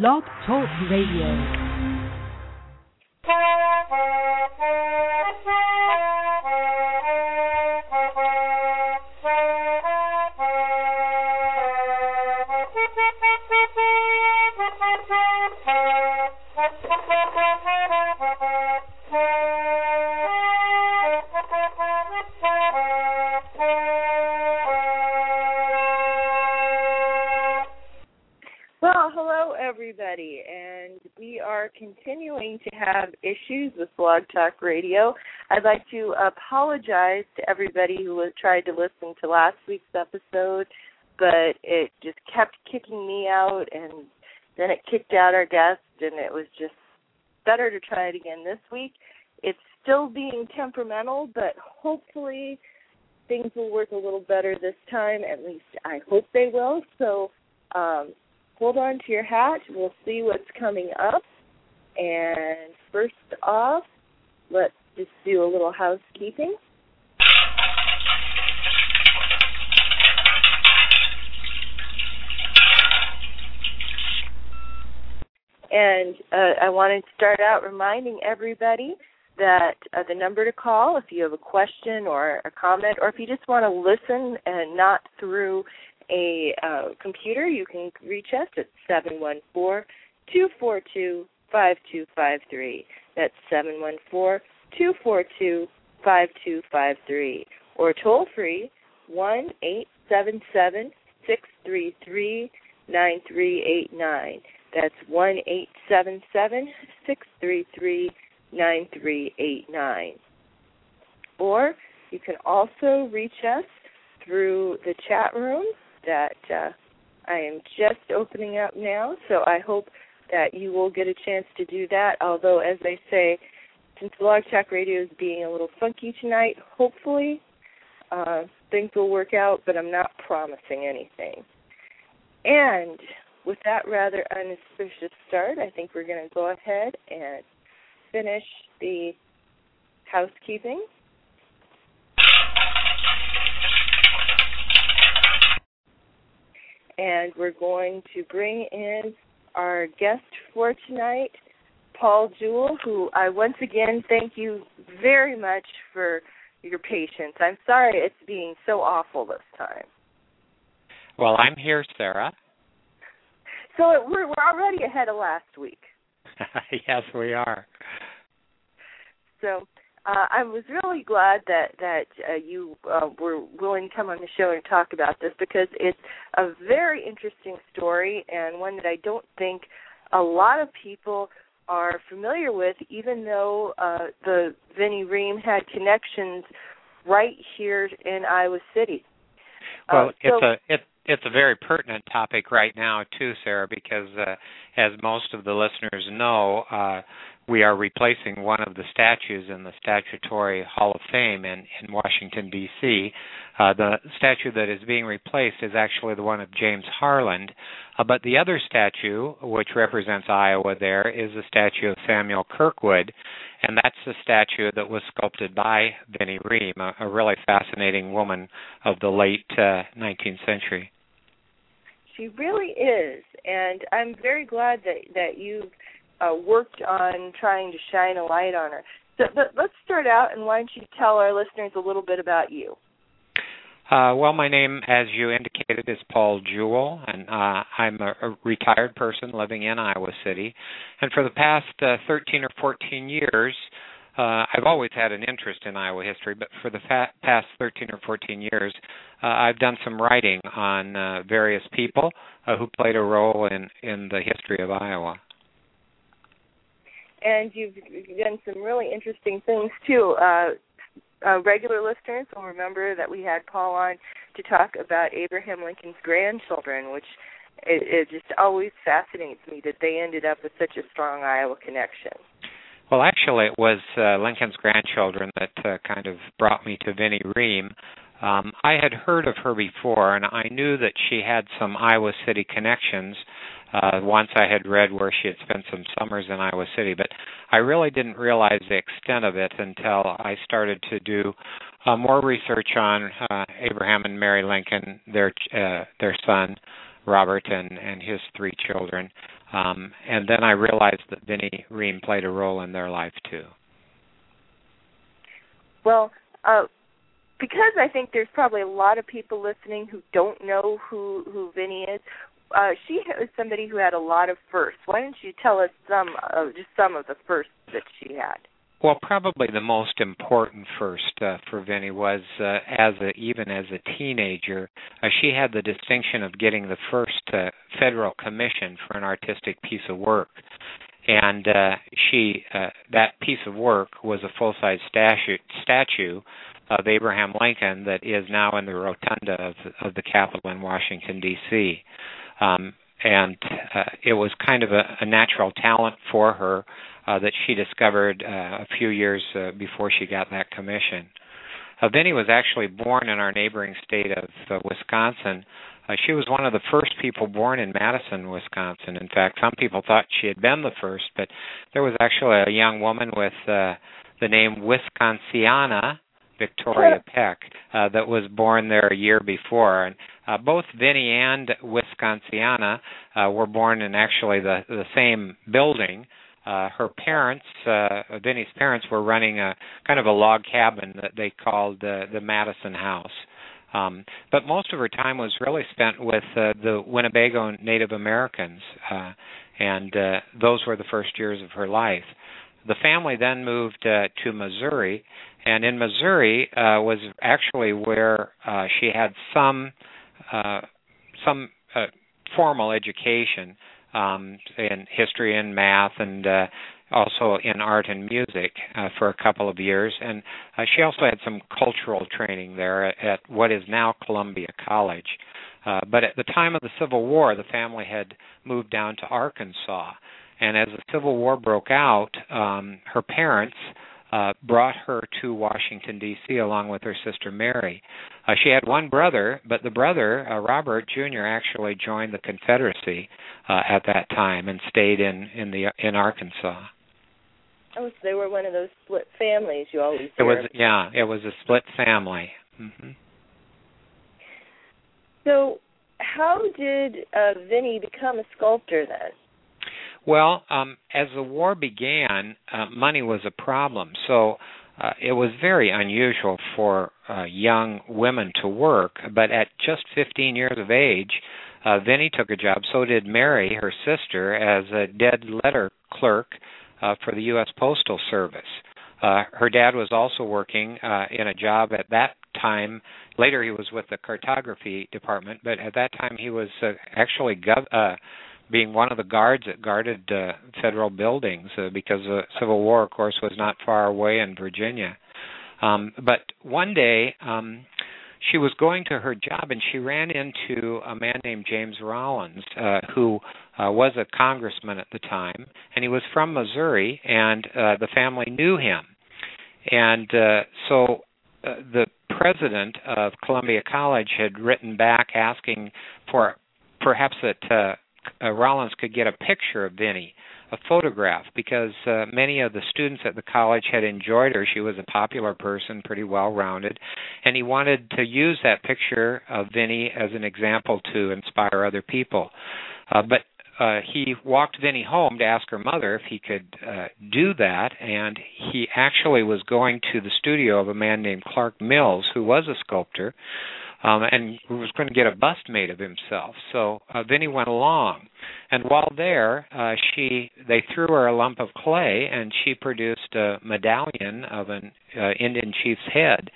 Blog Talk Radio. Continuing to have issues with Blog Talk Radio. I'd like to apologize to everybody who tried to listen to last week's episode, but it just kept kicking me out, and then it kicked out our guest, and it was just better to try it again this week. It's still being temperamental, but hopefully things will work a little better this time. At least I hope they will. So. Um, hold on to your hat. We'll see what's coming up. And first off, let's just do a little housekeeping. And uh, I wanted to start out reminding everybody that uh, the number to call if you have a question or a comment, or if you just want to listen and not through a uh, computer, you can reach us at 714 242 5253. That's 714 242 5253. Or toll free 1 877 633 9389. That's 1 877 633 9389. Or you can also reach us through the chat room that uh, I am just opening up now. So I hope that you will get a chance to do that. Although, as I say, since Blog Talk Radio is being a little funky tonight, hopefully uh, things will work out, but I'm not promising anything. And with that rather unauspicious start, I think we're going to go ahead and finish the housekeeping. and we're going to bring in our guest for tonight, Paul Juhl, who I once again thank you very much for your patience. I'm sorry it's being so awful this time. Well, I'm here, Sarah. So we're we're already ahead of last week. yes, we are. So uh, I was really glad that that uh, you uh, were willing to come on the show and talk about this because it's a very interesting story and one that I don't think a lot of people are familiar with, even though uh, the Vinnie Ream had connections right here in Iowa City. Well, Uh, so- it's a it, it's a very pertinent topic right now too, Sarah, because uh, as most of the listeners know, uh, we are replacing one of the statues in the Statuary Hall of Fame in, in Washington D.C. Uh, the statue that is being replaced is actually the one of James Harlan, uh, but the other statue, which represents Iowa, there is a statue of Samuel Kirkwood, and that's the statue that was sculpted by Vinnie Ream, a, a really fascinating woman of the late uh, 19th century. She really is, and I'm very glad that that you've uh, worked on trying to shine a light on her. So, let's start out, and why don't you tell our listeners a little bit about you? Uh, well, my name, as you indicated, is Paul Juhl, and uh, I'm a, a retired person living in Iowa City. And for the past uh, 13 or 14 years, uh, I've always had an interest in Iowa history, but for the fa- past 13 or 14 years, uh, I've done some writing on uh, various people who played a role in in the history of Iowa. And you've done some really interesting things too. Uh, uh, regular listeners will remember that we had Paul on to talk about Abraham Lincoln's grandchildren, which it, it just always fascinates me that they ended up with such a strong Iowa connection. Well, actually, it was uh, Lincoln's grandchildren that uh, kind of brought me to Vinnie Ream. Um, I had heard of her before, and I knew that she had some Iowa City connections. Uh, once I had read where she had spent some summers in Iowa City, but I really didn't realize the extent of it until I started to do uh, more research on uh, Abraham and Mary Lincoln, their uh, their son Robert, and and his three children. Um, and then I realized that Vinnie Ream played a role in their life too. Well, uh, because I think there's probably a lot of people listening who don't know who who Vinnie is. Uh, she was somebody who had a lot of firsts. Why don't you tell us some, uh, just some of the firsts that she had? Well, probably the most important first uh, for Vinnie was uh, as a even as a teenager, uh, she had the distinction of getting the first uh, federal commission for an artistic piece of work, and uh, she uh, that piece of work was a full size statue statue of Abraham Lincoln that is now in the rotunda of, of the Capitol in Washington D.C. Um, and uh, it was kind of a, a natural talent for her uh, that she discovered uh, a few years uh, before she got that commission. Uh, Vinnie was actually born in our neighboring state of uh, Wisconsin. Uh, she was one of the first people born in Madison, Wisconsin. In fact, some people thought she had been the first, but there was actually a young woman with uh, the name Wisconsiana Victoria Peck uh, that was born there a year before. And uh, both Vinnie and Wisconsiana uh, were born in actually the the same building. Uh, her parents, uh, Vinnie's parents, were running a kind of a log cabin that they called uh, the Madison House. Um, but most of her time was really spent with uh, the Winnebago Native Americans, uh, and uh, those were the first years of her life. The family then moved uh, to Missouri, and in Missouri uh, was actually where uh, she had some uh, some uh, formal education um, in history and math and uh, also in art and music uh, for a couple of years. And uh, she also had some cultural training there at, at what is now Columbia College. Uh, but at the time of the Civil War, the family had moved down to Arkansas. And as the Civil War broke out, um, her parents uh, brought her to Washington D.C. along with her sister Mary. Uh, she had one brother, but the brother, uh, Robert Jr., actually joined the Confederacy uh, at that time and stayed in in the in Arkansas. Oh, so they were one of those split families you always. Hear. It was yeah, it was a split family. Mm-hmm. So, how did uh, Vinnie become a sculptor then? Well, um, as the war began, uh, money was a problem. So uh, it was very unusual for uh, young women to work. But at just 15 years of age, uh, Vinnie took a job. So did Mary, her sister, as a dead letter clerk uh, for the U.S. Postal Service. Uh, her dad was also working uh, in a job at that time. Later, he was with the cartography department, but at that time, he was uh, actually gov- uh, being one of the guards that guarded uh, federal buildings uh, because the Civil War, of course, was not far away in Virginia. Um, but one day, um, she was going to her job and she ran into a man named James Rollins, uh, who uh, was a congressman at the time, and he was from Missouri, and uh, the family knew him. And uh, so uh, the president of Columbia College had written back asking for perhaps that uh, uh, Rollins could get a picture of Vinnie, a photograph, because uh, many of the students at the college had enjoyed her. She was a popular person, pretty well rounded, and he wanted to use that picture of Vinnie as an example to inspire other people. Uh, but uh, he walked Vinnie home to ask her mother if he could uh, do that, and he actually was going to the studio of a man named Clark Mills, who was a sculptor, um, and was going to get a bust made of himself. So uh, Vinnie went along, and while there, uh, she they threw her a lump of clay, and she produced a medallion of an uh, Indian chief's head.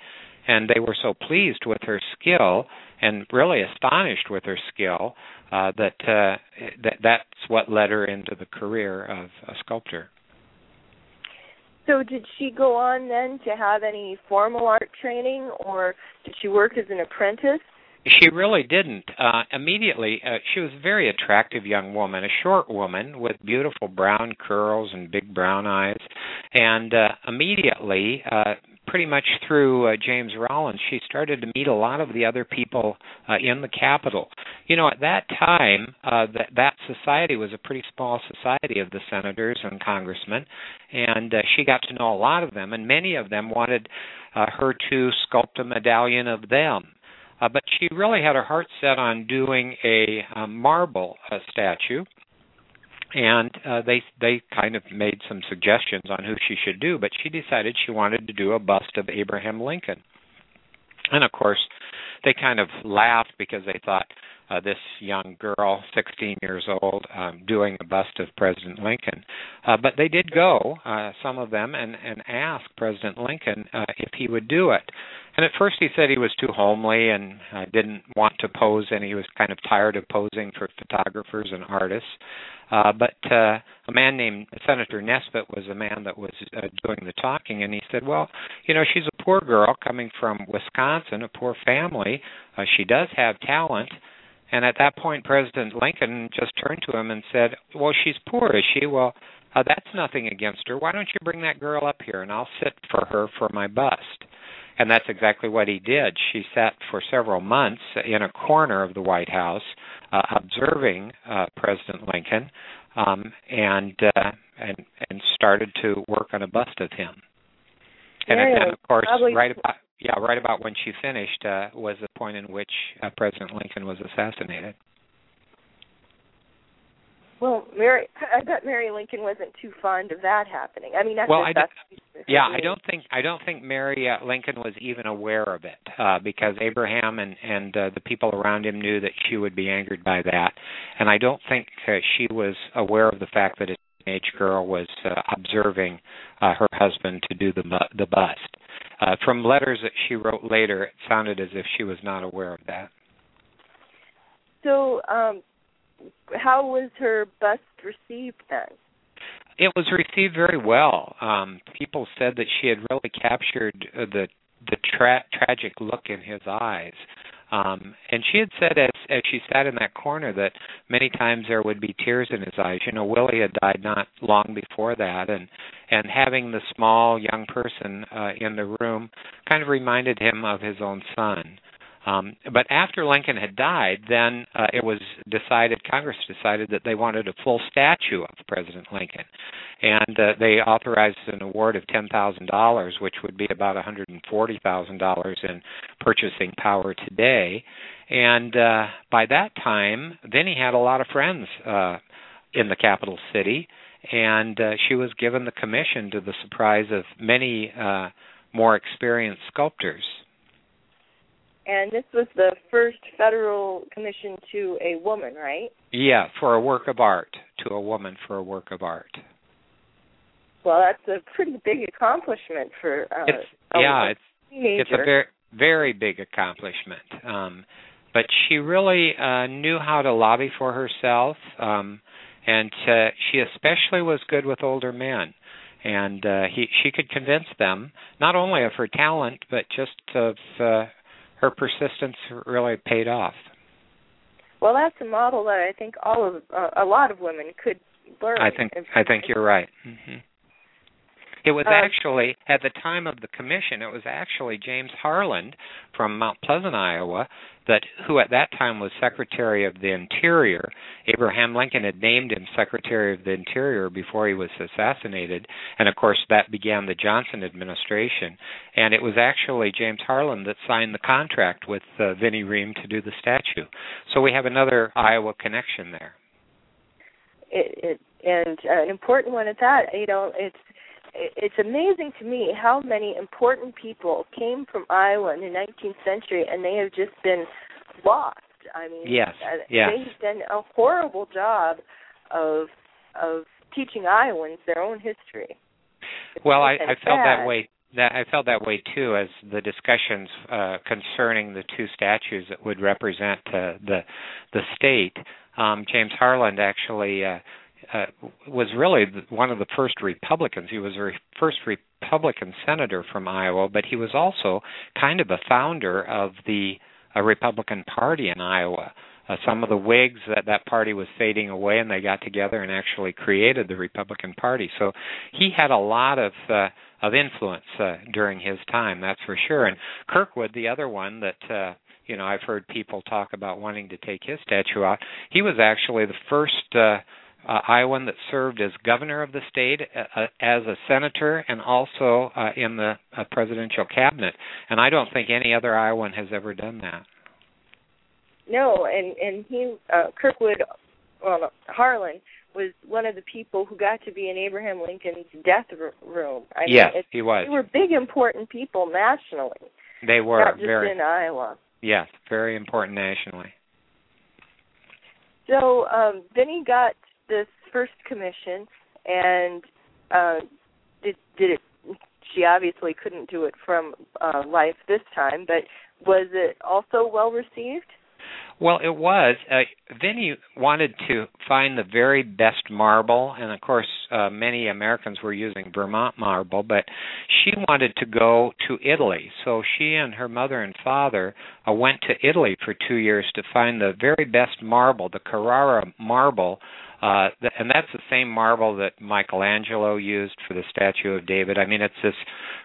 And they were so pleased with her skill and really astonished with her skill uh, that uh, that that's what led her into the career of a sculptor. So did she go on then to have any formal art training or did she work as an apprentice? She really didn't. Uh, immediately, uh, she was a very attractive young woman, a short woman with beautiful brown curls and big brown eyes. And uh, immediately, uh, pretty much through uh, James Rollins, she started to meet a lot of the other people uh, in the Capitol. You know, at that time, uh, that that society was a pretty small society of the senators and congressmen, and uh, she got to know a lot of them, and many of them wanted uh, her to sculpt a medallion of them. Uh, but she really had her heart set on doing a, a marble uh, statue and uh, they they kind of made some suggestions on who she should do, but she decided she wanted to do a bust of Abraham Lincoln. And of course, they kind of laughed because they thought uh, this young girl, 16 years old, um, doing a bust of President Lincoln. Uh, but they did go, uh, some of them, and, and ask President Lincoln uh, if he would do it. And at first he said he was too homely and uh, didn't want to pose, and he was kind of tired of posing for photographers and artists. Uh, but uh, a man named Senator Nesbitt was the man that was uh, doing the talking, and he said, "Well, you know, she's a poor girl coming from Wisconsin, a poor family. Uh, she does have talent." And at that point, President Lincoln just turned to him and said, "Well, she's poor, is she? Well, uh, that's nothing against her. Why don't you bring that girl up here, and I'll sit for her for my bust." And that's exactly what he did. She sat for several months in a corner of the White House, uh, observing uh, President Lincoln, um, and uh, and and started to work on a bust of him. And, and of course, probably, right about yeah, right about when she finished uh, was the point in which uh, President Lincoln was assassinated. Well, Mary, I bet Mary Lincoln wasn't too fond of that happening. I mean, well, I yeah, I don't think I don't think Mary uh, Lincoln was even aware of it uh, because Abraham and and uh, the people around him knew that she would be angered by that, and I don't think uh, she was aware of the fact that a teenage girl was uh, observing uh, her husband to do the the bust. Uh, from letters that she wrote later, it sounded as if she was not aware of that. So, um, how was her bust received then? It was received very well. Um, people said that she had really captured uh, the the tra- tragic look in his eyes. Um, and she had said as as she sat in that corner that many times there would be tears in his eyes. You know, Willie had died not long before that, and and having the small young person uh, in the room kind of reminded him of his own son. Um, but after Lincoln had died, then uh, it was decided, Congress decided that they wanted a full statue of President Lincoln. And uh, they authorized an award of $10,000, which would be about $140,000 in purchasing power today. And uh, by that time, then he had a lot of friends uh, in the capital city, and uh, she was given the commission to the surprise of many uh, more experienced sculptors and this was the first federal commission to a woman, right? Yeah, for a work of art, to a woman for a work of art. Well, that's a pretty big accomplishment for uh, it's, a yeah, it's teenager. it's a very very big accomplishment. Um, but she really uh, knew how to lobby for herself, um, and uh, she especially was good with older men and uh, he she could convince them not only of her talent but just of uh, her persistence really paid off. Well, that's a model that I think all of uh, a lot of women could learn. I think I think you're right. Mm-hmm. It was uh, actually at the time of the commission. It was actually James Harlan from Mount Pleasant, Iowa, that who at that time was Secretary of the Interior. Abraham Lincoln had named him Secretary of the Interior before he was assassinated, and of course that began the Johnson administration. And it was actually James Harlan that signed the contract with uh, Vinnie Ream to do the statue. So we have another Iowa connection there. It, it and uh, an important one at that. You know, it's it's amazing to me how many important people came from Iowa in the 19th century and they have just been lost. I mean, yes, uh, yes. they've done a horrible job of of teaching Iowans their own history. It's well, I, I felt that way. That I felt that way too, as the discussions uh, concerning the two statues that would represent uh, the the state. Um, James Harlan actually uh, uh, was really one of the first Republicans. He was the first Republican senator from Iowa, but he was also kind of a founder of the uh, Republican Party in Iowa. Uh, some of the Whigs that that party was fading away, and they got together and actually created the Republican Party. So he had a lot of uh, of influence uh, during his time, that's for sure. And Kirkwood, the other one that uh, you know I've heard people talk about wanting to take his statue out. He was actually the first. Uh, uh, Iowan that served as governor of the state, uh, uh, as a senator, and also uh, in the uh, presidential cabinet. And I don't think any other Iowan has ever done that. No, and and he uh, Kirkwood well, Harlan was one of the people who got to be in Abraham Lincoln's death room. I yes, mean, he was. They were big, important people nationally. They were not just very in Iowa. Yes, very important nationally. So um, then he got this first commission, and uh, did did it? She obviously couldn't do it from uh, life this time, but was it also well received? Well, it was. Uh, Vinnie wanted to find the very best marble, and of course, uh, many Americans were using Vermont marble, but she wanted to go to Italy. So she and her mother and father uh, went to Italy for two years to find the very best marble, the Carrara marble uh, and that's the same marble that Michelangelo used for the statue of David. I mean, it's this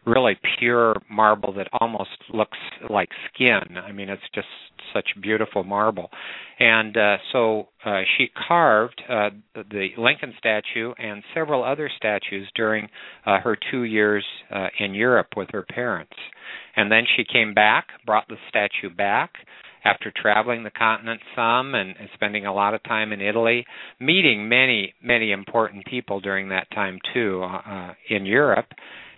really pure marble that almost looks like skin. I mean, it's just such beautiful marble. And uh, so uh, she carved uh, the Lincoln statue and several other statues during uh, her two years uh, in Europe with her parents. And then she came back, brought the statue back after traveling the continent some and, and spending a lot of time in Italy, meeting many, many important people during that time too uh, uh, in Europe.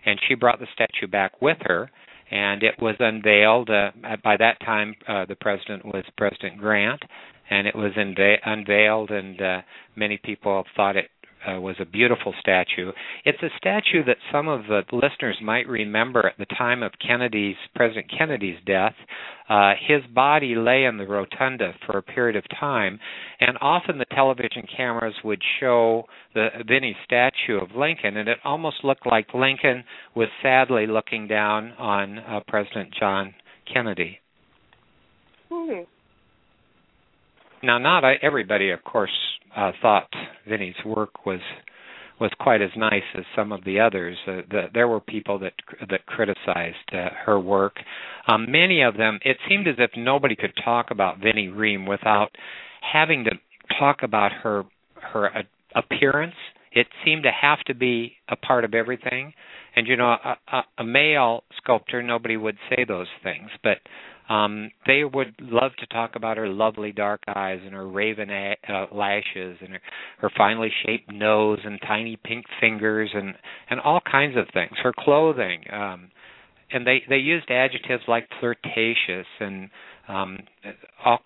And she brought the statue back with her, and it was unveiled. Uh, by that time, uh, the president was President Grant, and it was unve- unveiled, and uh, many people thought it uh, was a beautiful statue. It's a statue that some of the listeners might remember at the time of Kennedy's President Kennedy's death. Uh, his body lay in the rotunda for a period of time, and often the television cameras would show the Vinnie statue of Lincoln, and it almost looked like Lincoln was sadly looking down on uh, President John Kennedy. Hmm. Now, not everybody, of course, uh, thought Vinnie's work was was quite as nice as some of the others. Uh, the, there were people that that criticized uh, her work. Um, many of them, it seemed as if nobody could talk about Vinnie Ream without having to talk about her her uh, appearance. It seemed to have to be a part of everything. And you know, a, a, a male sculptor, nobody would say those things, but um, they would love to talk about her lovely dark eyes and her raven a- uh, lashes and her, her finely shaped nose and tiny pink fingers and and all kinds of things. Her clothing, um, and they they used adjectives like flirtatious and um, all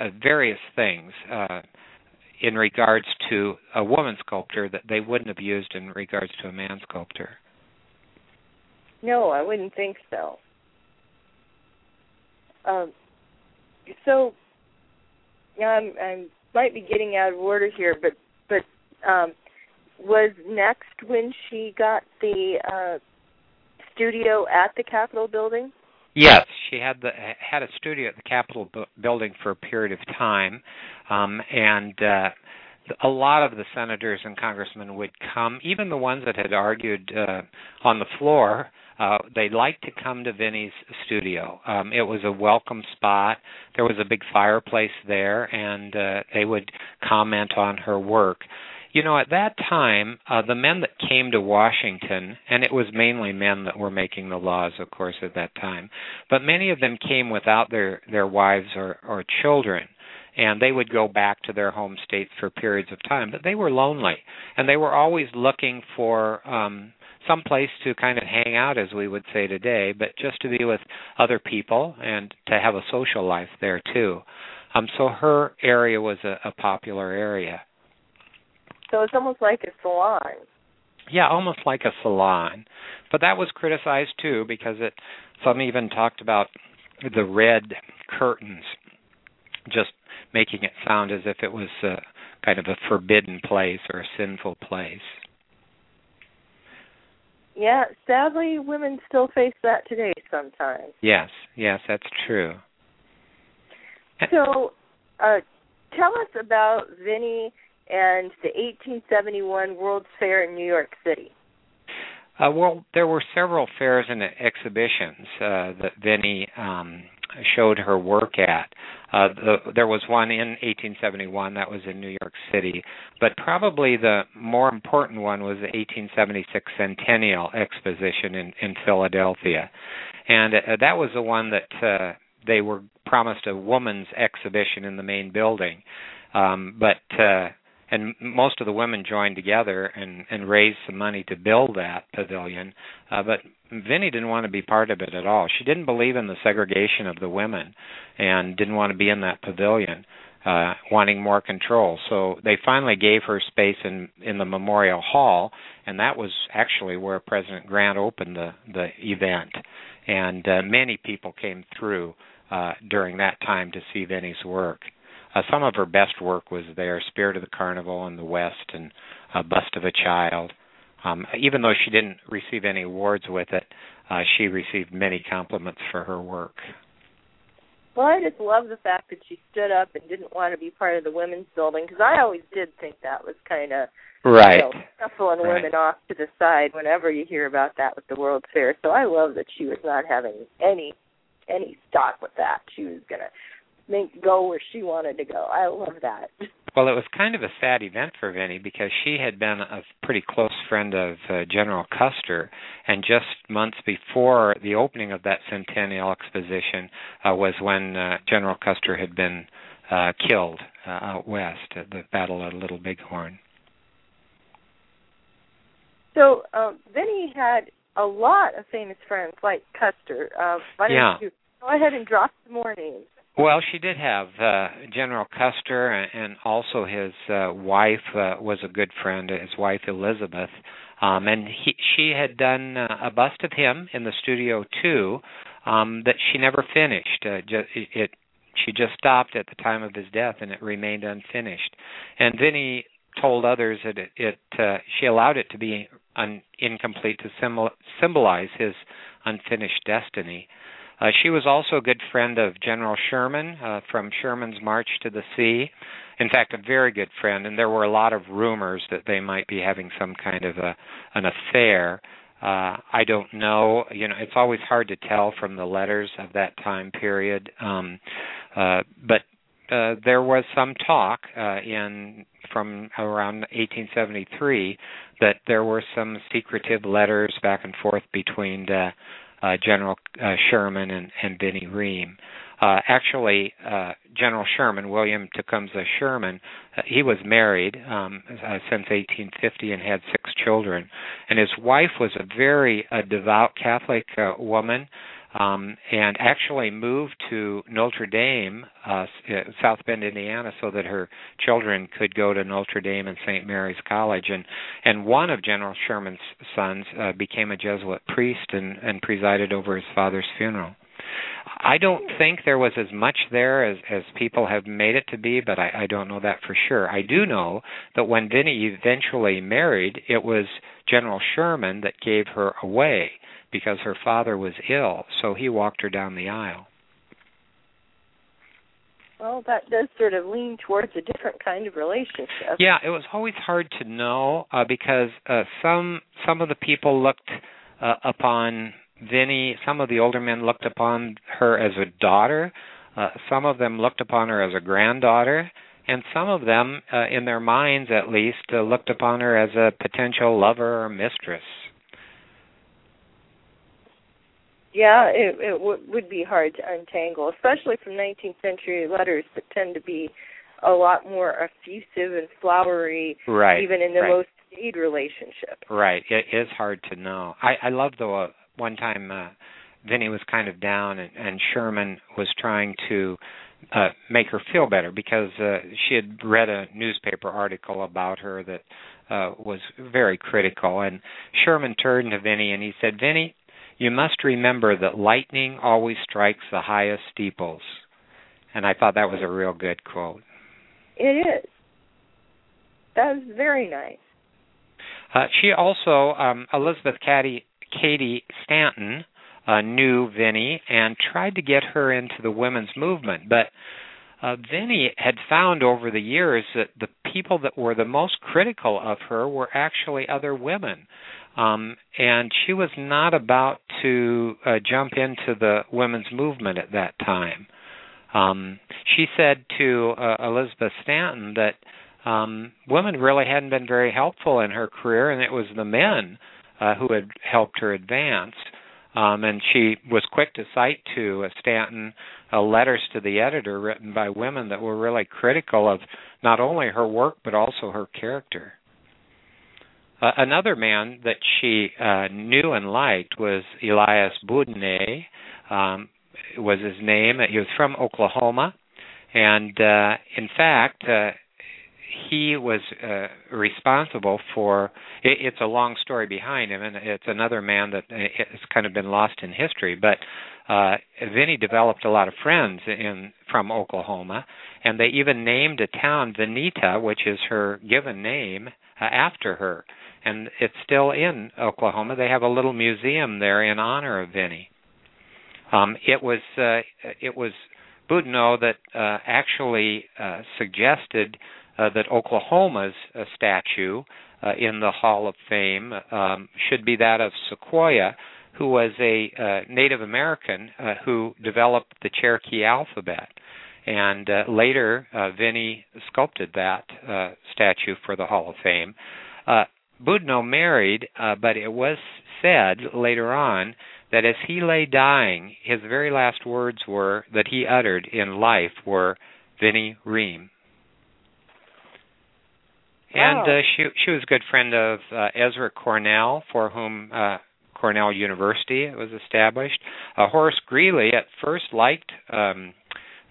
uh, various things. Uh, in regards to a woman sculptor that they wouldn't have used in regards to a man sculptor. No, I wouldn't think so. Um, so I'm I might be getting out of order here, but but um, was next when she got the uh, studio at the Capitol building? Yes, she had the had a studio at the Capitol bu- building for a period of time, um, and uh, a lot of the senators and congressmen would come, even the ones that had argued uh, on the floor uh, they liked to come to Vinnie's studio. Um, it was a welcome spot. There was a big fireplace there, and uh, they would comment on her work. You know, at that time, uh, the men that came to Washington, and it was mainly men that were making the laws, of course, at that time, but many of them came without their their wives or or children and they would go back to their home states for periods of time but they were lonely and they were always looking for um some place to kind of hang out, as we would say today, but just to be with other people and to have a social life there too. Um, so her area was a, a popular area. So it's almost like a salon. Yeah, almost like a salon. But that was criticized too because it some even talked about the red curtains just making it sound as if it was a, kind of a forbidden place or a sinful place. Yeah, sadly, women still face that today sometimes. Yes, yes, that's true. So, uh, tell us about Vinnie and the 1871 World's Fair in New York City. Uh, well, there were several fairs and exhibitions uh, that Vinnie um, showed her work at. Uh, the, there was one in 1871 that was in New York City, but probably the more important one was the 1876 Centennial Exposition in, in Philadelphia, and uh, that was the one that uh, they were promised a woman's exhibition in the main building. Um, but uh, and most of the women joined together and and raised some money to build that pavilion. Uh, but Vinnie didn't want to be part of it at all. She didn't believe in the segregation of the women, and didn't want to be in that pavilion, uh, wanting more control. So they finally gave her space in in the Memorial Hall, and that was actually where President Grant opened the the event, and uh, many people came through uh, during that time to see Vinnie's work. Uh, some of her best work was there, Spirit of the Carnival in the West and uh, Bust of a Child. Um, even though she didn't receive any awards with it, uh, she received many compliments for her work. Well, I just love the fact that she stood up and didn't want to be part of the women's building because I always did think that was kind of right, you know, shuffling right. women off to the side whenever you hear about that with the World's Fair. So I love that she was not having any any stock with that. She was gonna make go where she wanted to go. I love that. Well, it was kind of a sad event for Vinnie because she had been a pretty close friend of uh, General Custer, and just months before the opening of that Centennial Exposition uh, was when uh, General Custer had been uh, killed uh, out west at the Battle of Little Bighorn. So um, Vinnie had a lot of famous friends like Custer. Uh, why don't yeah. you go ahead and drop some more names? Well, she did have uh, General Custer, and also his uh, wife uh, was a good friend. His wife Elizabeth, um, and he, she had done uh, a bust of him in the studio too, um, that she never finished. Uh, just, it, it she just stopped at the time of his death, and it remained unfinished. And Vinnie told others that it, it uh, she allowed it to be un, incomplete to symbol, symbolize his unfinished destiny. Uh, she was also a good friend of General Sherman uh, from Sherman's March to the Sea. In fact, a very good friend, and there were a lot of rumors that they might be having some kind of a an affair. Uh, I don't know. You know, it's always hard to tell from the letters of that time period. Um, uh, but uh, there was some talk uh, in from around 1873 that there were some secretive letters back and forth between uh, General uh, Sherman and, and Vinnie Ream. Uh, actually, uh, General Sherman, William Tecumseh Sherman, uh, he was married um, uh, since 1850 and had six children, and his wife was a very uh, devout Catholic uh, woman um, and actually moved to Notre Dame, uh, South Bend, Indiana, so that her children could go to Notre Dame and St. Mary's College. And and one of General Sherman's sons uh, became a Jesuit priest and, and presided over his father's funeral. I don't think there was as much there as as people have made it to be, but I, I don't know that for sure. I do know that when Vinnie eventually married, it was General Sherman that gave her away because her father was ill, so he walked her down the aisle. Well, that does sort of lean towards a different kind of relationship. Yeah, it was always hard to know uh, because uh, some some of the people looked uh, upon Vinnie. Some of the older men looked upon her as a daughter. Uh, some of them looked upon her as a granddaughter, and some of them, uh, in their minds at least, uh, looked upon her as a potential lover or mistress. Yeah, it, it w- would be hard to untangle, especially from 19th century letters that tend to be a lot more effusive and flowery, right, even in the right. most staid relationship. Right. It is hard to know. I, I love though. Uh, one time, uh, Vinnie was kind of down, and, and Sherman was trying to uh, make her feel better because uh, she had read a newspaper article about her that uh, was very critical. And Sherman turned to Vinnie and he said, "Vinnie, you must remember that lightning always strikes the highest steeples. And I thought that was a real good quote. It is. That was very nice. Uh, she also, um, Elizabeth Cady, Cady Stanton, uh, knew Vinnie and tried to get her into the women's movement. But uh, Vinnie had found over the years that the people that were the most critical of her were actually other women. Um, and she was not about to uh, jump into the women's movement at that time. Um, she said to uh, Elizabeth Stanton that um, women really hadn't been very helpful in her career, and it was the men uh, who had helped her advance. Um, and she was quick to cite to uh, Stanton uh, letters to the editor written by women that were really critical of not only her work but also her character. Uh, another man that she uh, knew and liked was Elias Boudinot, um, was his name. He was from Oklahoma, and uh, in fact, uh, he was uh, responsible for. It, it's a long story behind him, and it's another man that has kind of been lost in history. But uh, Vinnie developed a lot of friends in from Oklahoma, and they even named a town Vinita, which is her given name, uh, after her. And it's still in Oklahoma. They have a little museum there in honor of Vinnie. Um, it was uh, it was Boudinot that uh, actually uh, suggested uh, that Oklahoma's uh, statue uh, in the Hall of Fame um, should be that of Sequoyah, who was a uh, Native American uh, who developed the Cherokee alphabet. And uh, later, uh, Vinnie sculpted that uh, statue for the Hall of Fame. Uh, Boudinot married, uh, but it was said later on that as he lay dying, his very last words were that he uttered in life were Vinnie Ream. And uh, she she was a good friend of uh, Ezra Cornell, for whom uh, Cornell University was established. Uh, Horace Greeley at first liked um,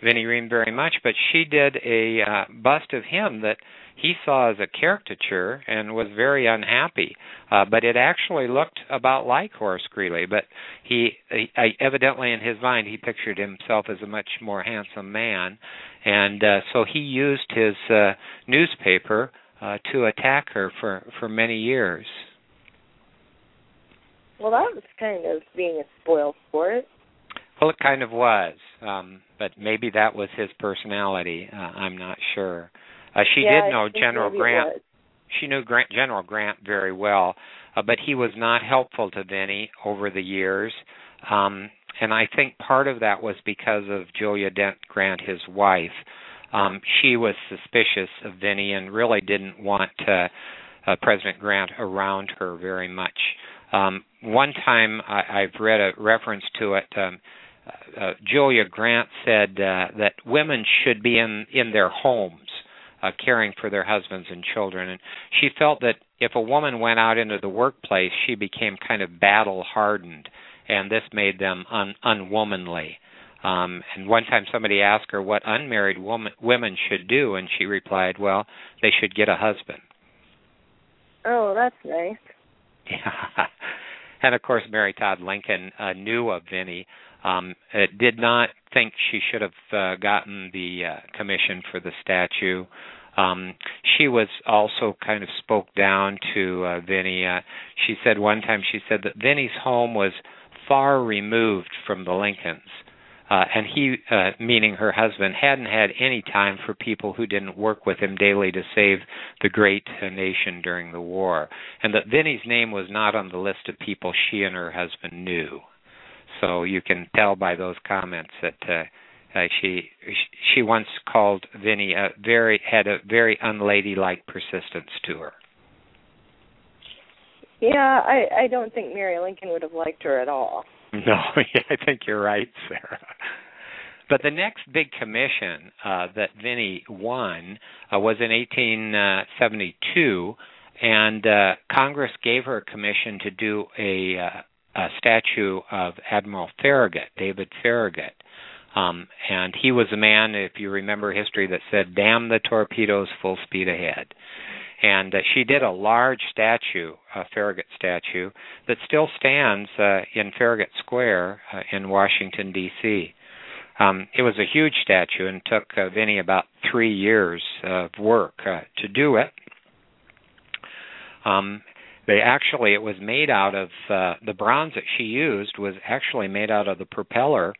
Vinnie Ream very much, but she did a uh, bust of him that he saw as a caricature and was very unhappy. Uh, but it actually looked about like Horace Greeley. But he, he evidently in his mind he pictured himself as a much more handsome man, and uh, so he used his uh, newspaper uh, to attack her for for many years. Well, that was kind of being a spoil sport. Well, it kind of was, um, but maybe that was his personality. Uh, I'm not sure. Uh, she yeah, did know General Grant. She knew Grant, General Grant very well, uh, but he was not helpful to Vinnie over the years. Um, and I think part of that was because of Julia Dent Grant, his wife. Um, she was suspicious of Vinnie and really didn't want uh, uh, President Grant around her very much. Um, one time I, I've read a reference to it. Um, uh, uh, Julia Grant said uh, that women should be in in their homes, uh, caring for their husbands and children, and she felt that if a woman went out into the workplace, she became kind of battle hardened, and this made them un- unwomanly. Um, and one time somebody asked her what unmarried woman, women should do, and she replied, "Well, they should get a husband." Oh, that's nice. Yeah. and of course, Mary Todd Lincoln uh, knew of Vinnie. Um, did not think she should have uh, gotten the uh, commission for the statue. Um, she was also kind of spoke down to uh, Vinnie. Uh, she said one time she said that Vinnie's home was far removed from the Lincolns uh, and he, uh, meaning her husband, hadn't had any time for people who didn't work with him daily to save the great nation during the war, and that Vinnie's name was not on the list of people she and her husband knew. So you can tell by those comments that uh, uh, she she once called Vinnie a very had a very unladylike persistence to her. Yeah, I I don't think Mary Lincoln would have liked her at all. No, yeah, I think you're right, Sarah. But the next big commission uh, that Vinnie won uh, was in 1872, and uh, Congress gave her a commission to do a, uh, a statue of Admiral Farragut, David Farragut. Um, and he was a man, if you remember history, that said, "Damn the torpedoes, full speed ahead." and uh, she did a large statue, a Farragut statue, that still stands uh, in Farragut Square uh, in Washington D.C. Um, it was a huge statue and took uh, Vinnie about three years of work uh, to do it. Um, they actually, it was made out of uh, the bronze that she used was actually made out of the propeller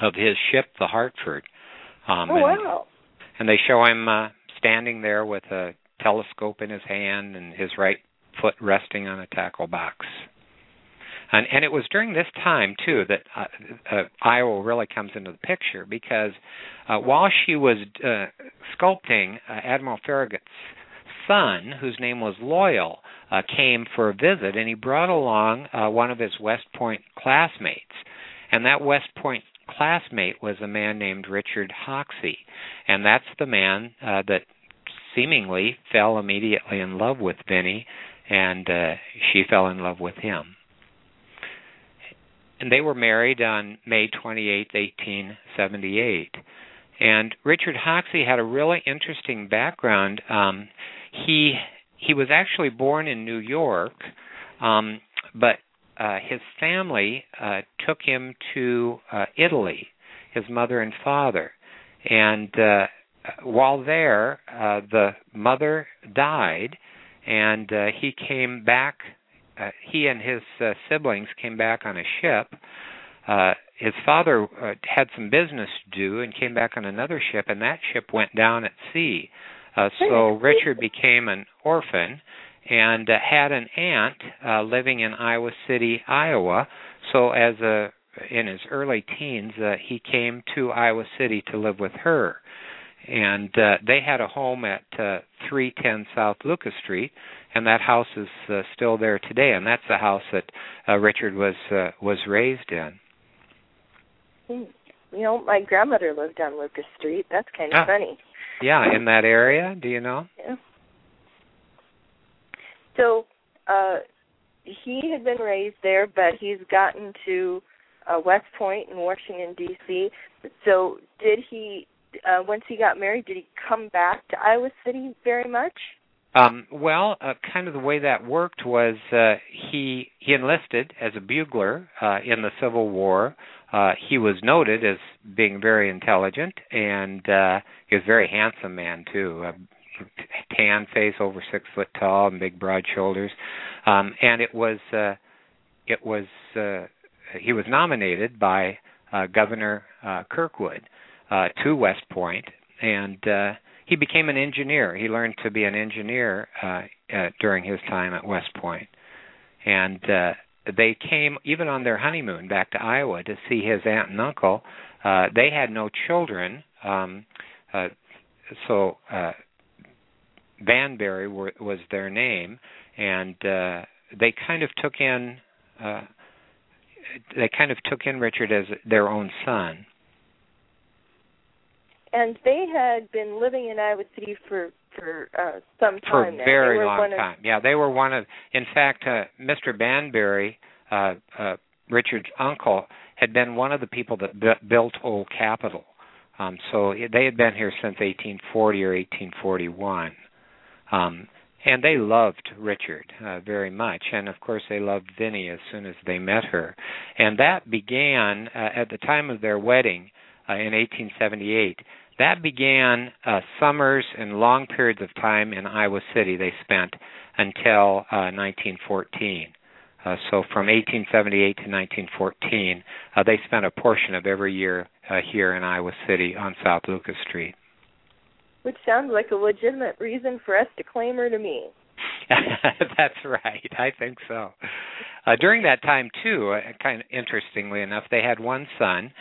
of his ship, the Hartford. Um, oh wow! And, and they show him uh, standing there with a telescope in his hand and his right foot resting on a tackle box. And, and it was during this time too that uh, uh, Iowa really comes into the picture because uh, while she was uh, sculpting uh, Admiral Farragut's son, whose name was Loyal, uh, came for a visit, and he brought along uh, one of his West Point classmates, and that West Point classmate was a man named Richard Hoxie, and that's the man uh, that seemingly fell immediately in love with Vinnie, and uh, she fell in love with him. And they were married on May 28, 1878. And Richard Hoxie had a really interesting background. Um, he he was actually born in New York, um, but uh, his family uh, took him to uh, Italy, his mother and father, and uh, while there, uh, the mother died, and uh, he came back. Uh, he and his uh, siblings came back on a ship. Uh, his father uh, had some business to do and came back on another ship, and that ship went down at sea. Uh, so Richard became an orphan and uh, had an aunt uh, living in Iowa City, Iowa. So as a in his early teens, uh, he came to Iowa City to live with her, and uh, they had a home at uh, 310 South Lucas Street, and that house is uh, still there today, and that's the house that uh, Richard was uh, was raised in. Hmm. You know, my grandmother lived on Lucas Street. That's kind of ah. funny. Yeah, in that area. Do you know? Yeah. So uh, he had been raised there, but he's gotten to uh, West Point in Washington D.C. So did he? Uh, once he got married, did he come back to Iowa City very much? Um, well, uh, kind of the way that worked was uh, he he enlisted as a bugler uh, in the Civil War. Uh, he was noted as being very intelligent, and uh, he was a very handsome man too. Uh, tan face, over six foot tall, and big broad shoulders. Um, and it was uh, it was uh, he was nominated by uh, Governor uh, Kirkwood uh, to West Point, and uh, he became an engineer. He learned to be an engineer uh, uh, during his time at West Point. And uh, they came even on their honeymoon back to Iowa to see his aunt and uncle. Uh, they had no children, um, uh, so uh, Banbury were, was their name, and uh, they kind of took in uh, they kind of took in Richard as their own son. And they had been living in Iowa City for for uh, some time. For a very long time. Of... Yeah, they were one of. In fact, uh, Mr. Banbury, uh, uh, Richard's uncle, had been one of the people that b- built Old Capitol. Um, so they had been here since 1840 or 1841. Um, and they loved Richard uh, very much, and of course they loved Vinnie as soon as they met her, and that began uh, at the time of their wedding uh, in 1878. That began uh, summers and long periods of time in Iowa City. They spent until uh, 1914. Uh, uh, so from 1878 to 1914, uh, they spent a portion of every year uh, here in Iowa City on South Lucas Street which sounds like a legitimate reason for us to claim her to me. That's right. I think so. Uh, during that time, too, uh, kind of interestingly enough, they had one son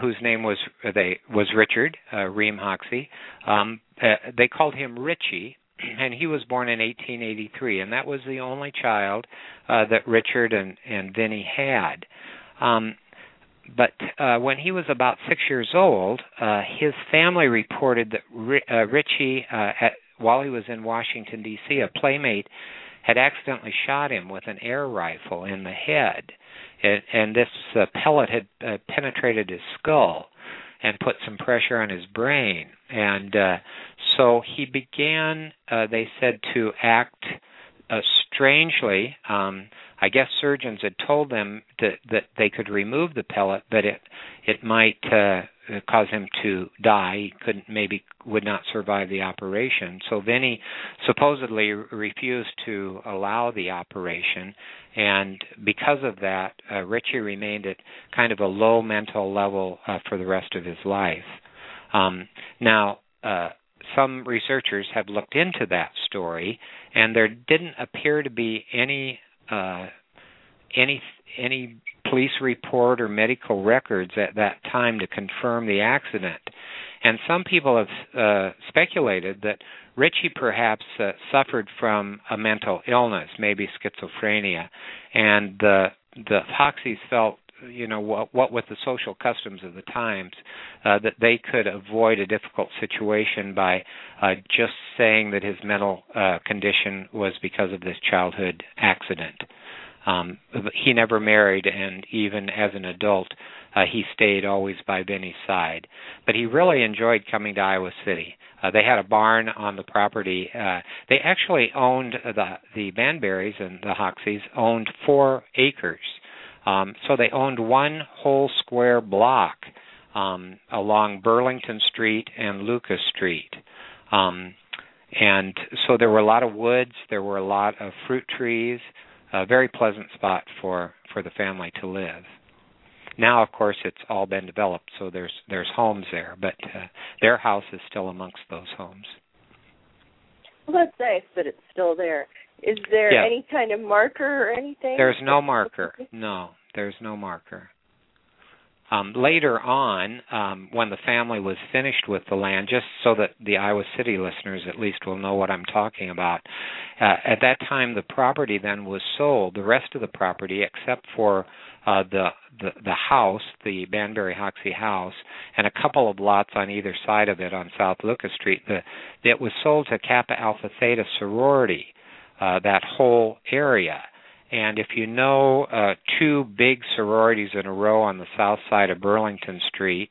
whose name was uh, they was Richard uh, Ream Hoxie. Um, uh, they called him Richie, and he was born in 1883, and that was the only child uh, that Richard and and Vinnie had. Um, but uh, when he was about six years old, uh, his family reported that uh, Richie, uh, at, while he was in Washington D.C., a playmate had accidentally shot him with an air rifle in the head, and, and this uh, pellet had uh, penetrated his skull and put some pressure on his brain, and uh, so he began. Uh, they said to act uh, strangely. Um, I guess surgeons had told them that, that they could remove the pellet, but it it might uh, cause him to die. He couldn't maybe would not survive the operation. So Vinnie supposedly refused to allow the operation, and because of that, uh, Richie remained at kind of a low mental level uh, for the rest of his life. Um, now. Uh, some researchers have looked into that story, and there didn't appear to be any uh, any any police report or medical records at that time to confirm the accident. And some people have uh, speculated that Richie perhaps uh, suffered from a mental illness, maybe schizophrenia, and the the Hoxies felt you know what, what with the social customs of the times uh, that they could avoid a difficult situation by uh, just saying that his mental uh, condition was because of this childhood accident. Um, he never married, and even as an adult, uh, he stayed always by Vinnie's side. But he really enjoyed coming to Iowa City. Uh, they had a barn on the property. Uh, they actually owned the the Banburys and the Hoxies owned four acres um, so they owned one whole square block um, along Burlington Street and Lucas Street. Um, and so there were a lot of woods, there were a lot of fruit trees, a very pleasant spot for for the family to live. Now, of course, it's all been developed, so there's there's homes there, but uh, their house is still amongst those homes. Well, that's nice that it's still there. Is there yeah. any kind of marker or anything? There's no marker. No, there's no marker. Um, later on, um, when the family was finished with the land, just so that the Iowa City listeners at least will know what I'm talking about, uh, at that time the property then was sold. The rest of the property, except for uh, the, the the house, the Banbury Hoxie house, and a couple of lots on either side of it on South Lucas Street, the, it was sold to Kappa Alpha Theta sorority. Uh, that whole area. And if you know uh, two big sororities in a row on the south side of Burlington Street,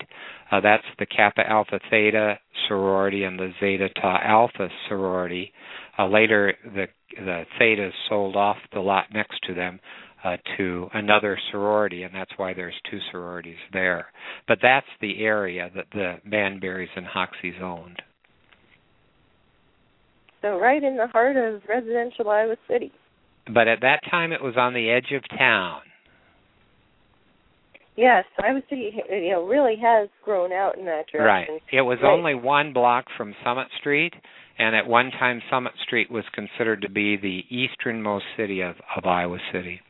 uh, that's the Kappa Alpha Theta sorority and the Zeta Tau Alpha sorority. Uh, later, the the Thetas sold off the lot next to them uh, to another sorority, and that's why there's two sororities there. But that's the area that the Banburys and Hoxies owned. So right in the heart of residential Iowa City but at that time it was on the edge of town. Yes, Iowa City, you know, really has grown out in that direction. Right. It was right. only one block from Summit Street, and at one time Summit Street was considered to be the easternmost city of, of Iowa City.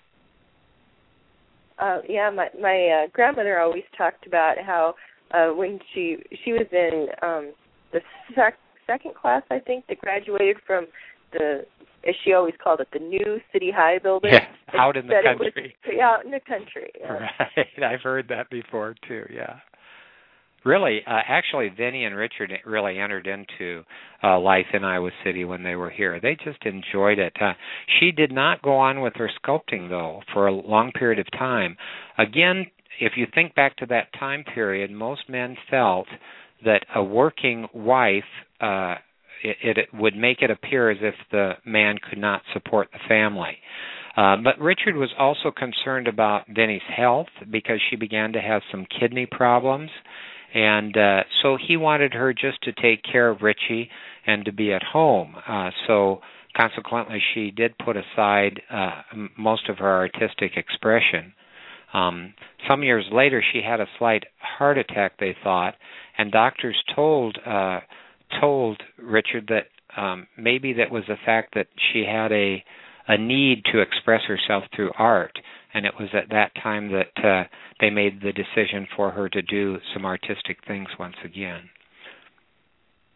Uh, yeah, my my uh, grandmother always talked about how uh, when she she was in um, the sec- second class, I think, that graduated from the as she always called it, the new City High building. Yeah, out in the country. Was, out in the country. Yeah. Right, I've heard that before too. Yeah. Really, uh, actually, Vinnie and Richard really entered into uh, life in Iowa City when they were here. They just enjoyed it. Uh, she did not go on with her sculpting though for a long period of time. Again, if you think back to that time period, most men felt that a working wife uh, it, it would make it appear as if the man could not support the family. Uh, but Richard was also concerned about Vinnie's health because she began to have some kidney problems. And uh, so he wanted her just to take care of Richie and to be at home. Uh, so consequently, she did put aside uh, most of her artistic expression. Um, some years later, she had a slight heart attack, they thought, and doctors told uh, told Richard that um, maybe that was the fact that she had a a need to express herself through art, and it was at that time that uh, they made the decision for her to do some artistic things once again.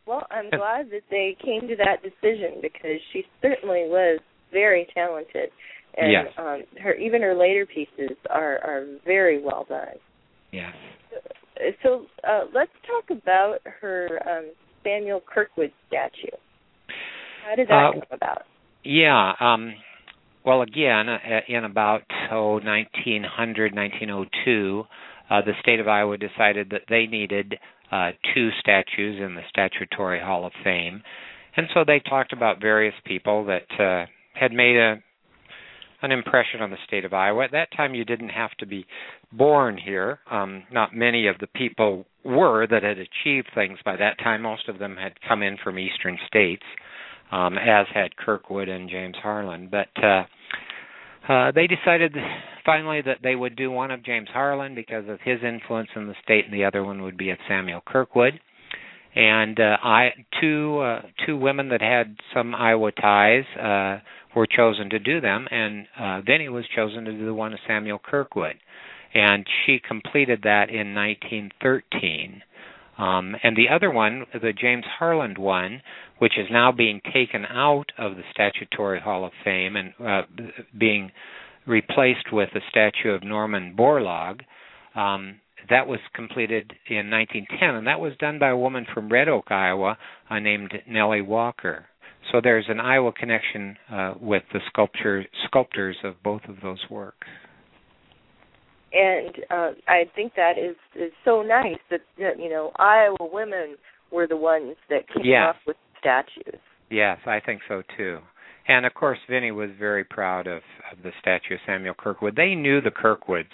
Well, I'm glad that they came to that decision because she certainly was very talented, and yes. um, her even her later pieces are are very well done. Yes. So uh, let's talk about her um, Samuel Kirkwood statue. How did that uh, come about? Yeah. Um, well, again, uh, in about oh, 1900, 1902, uh, the state of Iowa decided that they needed uh, two statues in the Statuary Hall of Fame, and so they talked about various people that uh, had made a an impression on the state of Iowa. At that time, you didn't have to be born here. Um, not many of the people were that had achieved things by that time. Most of them had come in from eastern states, um, as had Kirkwood and James Harlan. But uh, uh, they decided finally that they would do one of James Harlan because of his influence in the state, and the other one would be of Samuel Kirkwood. And uh, I two uh, two women that had some Iowa ties uh, were chosen to do them, and uh, Vinnie was chosen to do the one of Samuel Kirkwood and she completed that in 1913. Um, and the other one, the James Harlan one, which is now being taken out of the Statuary Hall of Fame and uh, being replaced with a statue of Norman Borlaug. Um, that was completed in 1910, and that was done by a woman from Red Oak, Iowa, uh, named Nellie Walker. So there's an Iowa connection uh, with the sculpture sculptors of both of those works. And uh, I think that is is so nice that, that you know Iowa women were the ones that came yes. up with statues. Yes, I think so too. And of course, Vinnie was very proud of, of the statue of Samuel Kirkwood. They knew the Kirkwoods.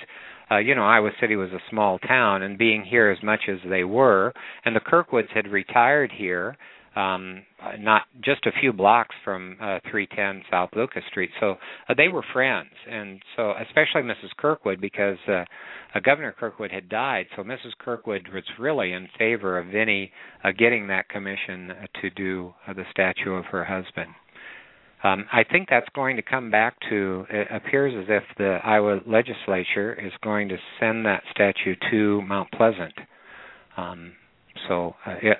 Uh, you know, Iowa City was a small town, and being here as much as they were, and the Kirkwoods had retired here, um, not just a few blocks from uh, 310 South Lucas Street. So uh, they were friends, and so especially Mrs. Kirkwood because uh, uh, Governor Kirkwood had died. So Mrs. Kirkwood was really in favor of Vinnie uh, getting that commission uh, to do uh, the statue of her husband. Um, I think that's going to come back to. It appears as if the Iowa legislature is going to send that statue to Mount Pleasant. Um, so uh, it,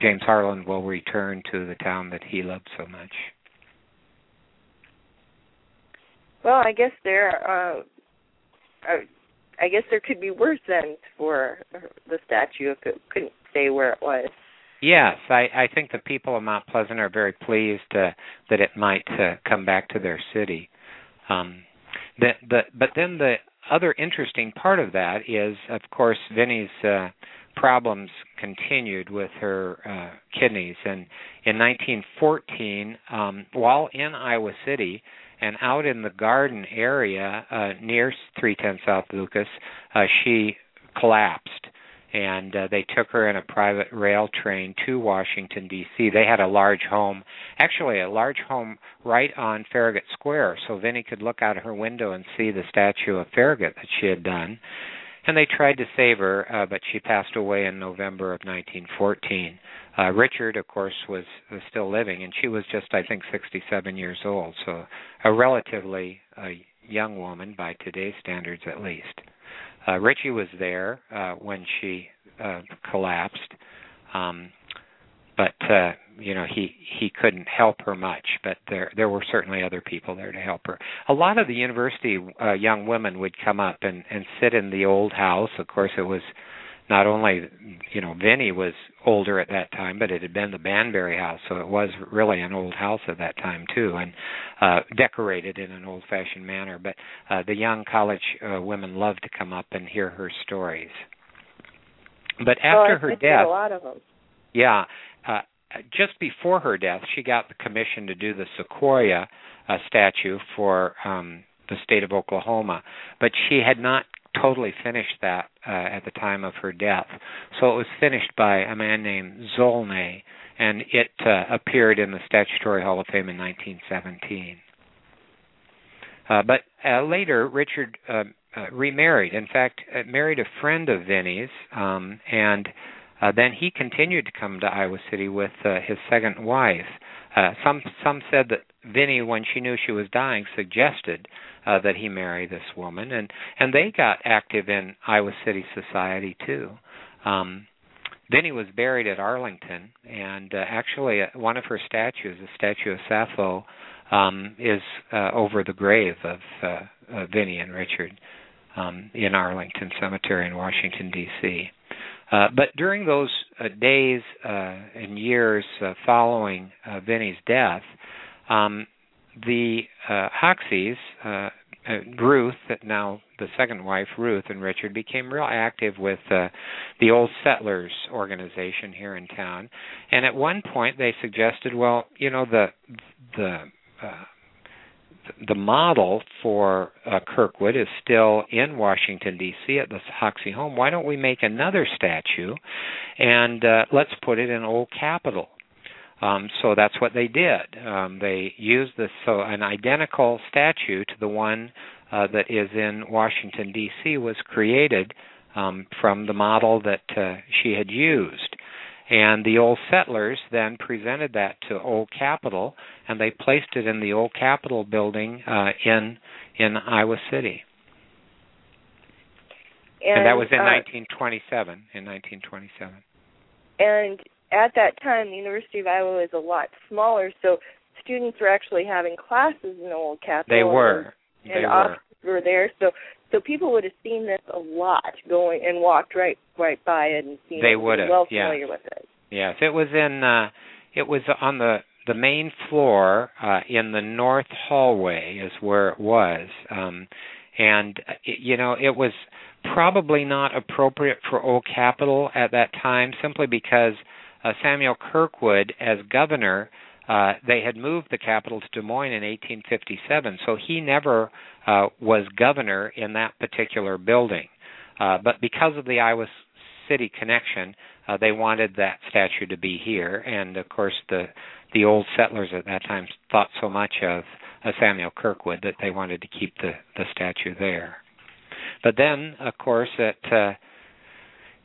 James Harlan will return to the town that he loved so much. Well, I guess there. Uh, uh, I guess there could be worse ends for the statue if it couldn't say where it was. Yes, I, I think the people of Mount Pleasant are very pleased uh, that it might uh, come back to their city. Um, the, the, but then the other interesting part of that is, of course, Vinnie's uh, problems continued with her uh, kidneys. And in 1914, um, while in Iowa City and out in the garden area uh, near 310 South Lucas, uh, she collapsed and uh, they took her in a private rail train to Washington D.C. They had a large home, actually a large home right on Farragut Square, so Vinnie could look out of her window and see the statue of Farragut that she had done. And they tried to save her, uh, but she passed away in November of 1914. Uh, Richard, of course, was, was still living, and she was just, I think, 67 years old, so a relatively uh, young woman by today's standards, at least. Uh, Richie was there uh, when she uh, collapsed, um, but uh, you know he he couldn't help her much. But there there were certainly other people there to help her. A lot of the university uh, young women would come up and and sit in the old house. Of course, it was not only you know Vinnie was older at that time, but it had been the Banbury house, so it was really an old house at that time too, and uh, decorated in an old-fashioned manner. But uh, the young college uh, women loved to come up and hear her stories. But after well, her death, a lot of them. yeah, uh, just before her death, she got the commission to do the Sequoyah uh, statue for um, the state of Oklahoma, but she had not totally finished that uh, at the time of her death. So it was finished by a man named Zolnay, and it uh, appeared in the Statuary Hall of Fame in 1917. Uh, but uh, later, Richard uh, uh, remarried. In fact, married a friend of Vinnie's, um, and then he continued to come to Iowa City with his second wife. some some said that Vinnie, when she knew she was dying, suggested uh, that he marry this woman, and and they got active in Iowa City society too. Um, Vinnie was buried at Arlington, and uh, actually, uh, one of her statues, a statue of Sappho, um, is uh, over the grave of uh, uh, Vinnie and Richard um, in Arlington Cemetery in Washington D.C. Uh, but during those uh, days uh, and years following Vinnie's death, um, the uh, Ruth, now the second wife, Ruth and Richard, became real active with uh, the Old Settlers organization here in town. And at one point, they suggested, well, you know, the the uh, the model for uh, Kirkwood is still in Washington D.C. at the Hoxie home. Why don't we make another statue, and uh, let's put it in Old Capitol? Um, so that's what they did. Um, they used this so an identical statue to the one uh, that is in Washington D.C. was created um, from the model that uh, she had used. And the old settlers then presented that to Old Capitol, and they placed it in the Old Capitol building uh, in in Iowa City. And, and that was in uh, 1927. In 1927. And at that time, the University of Iowa was a lot smaller, so students were actually having classes in the old Capitol. They were. And, and they officers were. were there, so so people would have seen this a lot going and walked right right by it and seen it. they would have. well yes. familiar with it. Yes, it was in. uh It was on the the main floor uh in the north hallway is where it was. Um and it, you know it was probably not appropriate for Old Capitol at that time simply because uh, Samuel Kirkwood as governor uh, they had moved the capital to Des Moines in 1857, so he never uh, was governor in that particular building. Uh, but because of the Iowa City connection, uh, they wanted that statue to be here, and of course the the old settlers at that time thought so much of uh, Samuel Kirkwood that they wanted to keep the the statue there. But then, of course, at uh,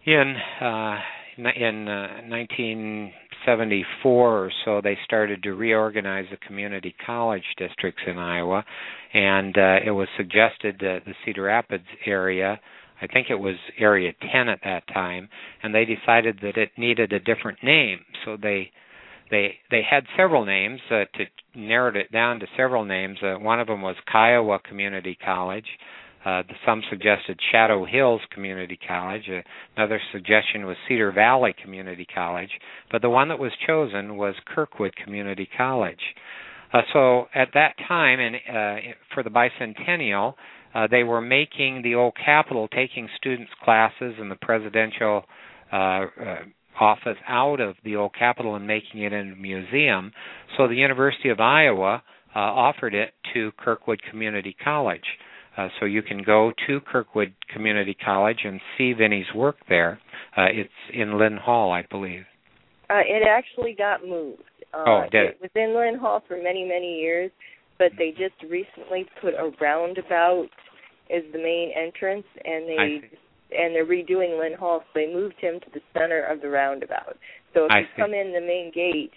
in uh, in uh, 1974 or so, they started to reorganize the community college districts in Iowa, and uh, it was suggested that the Cedar Rapids area, I think it was Area 10 at that time, and they decided that it needed a different name, so they they they had several names uh, to narrowed it down to several names. Uh, one of them was Kiowa Community College. Uh, some suggested Shadow Hills Community College. Uh, another suggestion was Cedar Valley Community College. But the one that was chosen was Kirkwood Community College. Uh, so at that time, and uh, for the bicentennial, uh, they were making the old Capitol, taking students' classes and the presidential uh, office out of the old Capitol and making it into a museum. So the University of Iowa offered it to Kirkwood Community College. Uh, so you can go to Kirkwood Community College and see Vinnie's work there. Uh, it's in Lynn Hall, I believe. Uh, it actually got moved. Uh, oh, did it? It was in Lynn Hall for many, many years, but they just recently put a roundabout as the main entrance, and they and they're redoing Lynn Hall, so they moved him to the center of the roundabout. So if I you see. come in the main gate,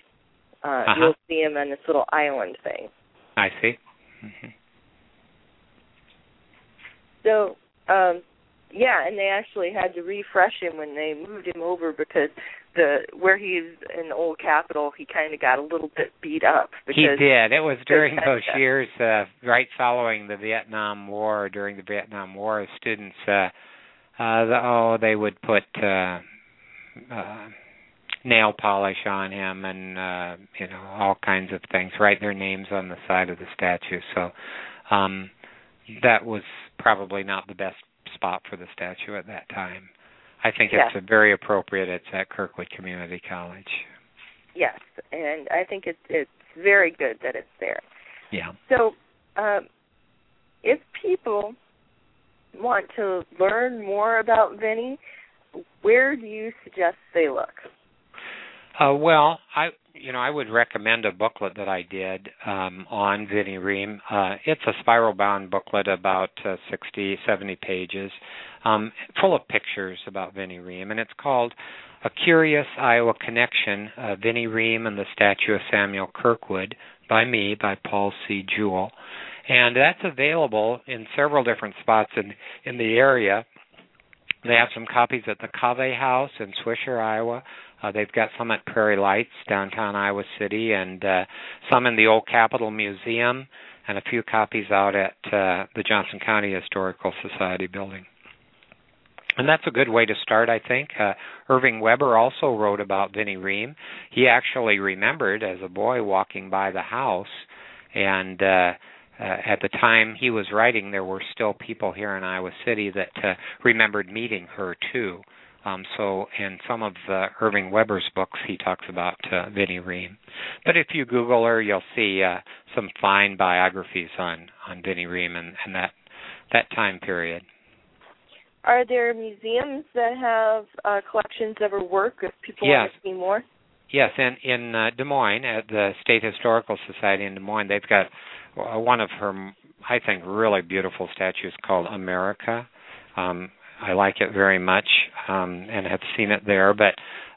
uh, Uh-huh. you'll see him on this little island thing. I see. hmm So, um, yeah, and they actually had to refresh him when they moved him over because the where he's in the old Capitol, he kind of got a little bit beat up. Because He did. It was during those years, uh, right following the Vietnam War. During the Vietnam War, students, uh, uh, the, oh, they would put uh, uh, nail polish on him, and uh, you know all kinds of things. Write their names on the side of the statue. So um, that was probably not the best spot for the statue at that time. I think it's Yeah. very appropriate. It's at Kirkwood Community College. yes, and I think it's it's very good that it's there. Yeah. So, um, if people want to learn more about Vinnie, where do you suggest they look? Uh, well, I you know I would recommend a booklet that I did um, on Vinnie Ream. Uh, it's a spiral bound booklet about uh, 60, 70 pages, um, full of pictures about Vinnie Ream, and it's called "A Curious Iowa Connection: uh, Vinnie Ream and the Statue of Samuel Kirkwood" by me, by Paul C. Juhl, and that's available in several different spots in in the area. They have some copies at the Cave House in Swisher, Iowa. Uh, they've got some at Prairie Lights, downtown Iowa City, and uh, some in the Old Capitol Museum, and a few copies out at uh, the Johnson County Historical Society building. And that's a good way to start, I think. Uh, Irving Weber also wrote about Vinnie Ream. He actually remembered as a boy walking by the house, and uh, uh, at the time he was writing, there were still people here in Iowa City that uh, remembered meeting her too. Um, so, in some of uh, Irving Weber's books, he talks about uh, Vinnie Ream. But if you Google her, you'll see uh, some fine biographies on on Vinnie Ream and, and that that time period. Are there museums that have uh, collections of her work if people Yes. want to see more? Yes, and in uh, Des Moines at the State Historical Society in Des Moines, they've got uh, one of her, I think, really beautiful statues called America. Um, I like it very much um, and have seen it there. But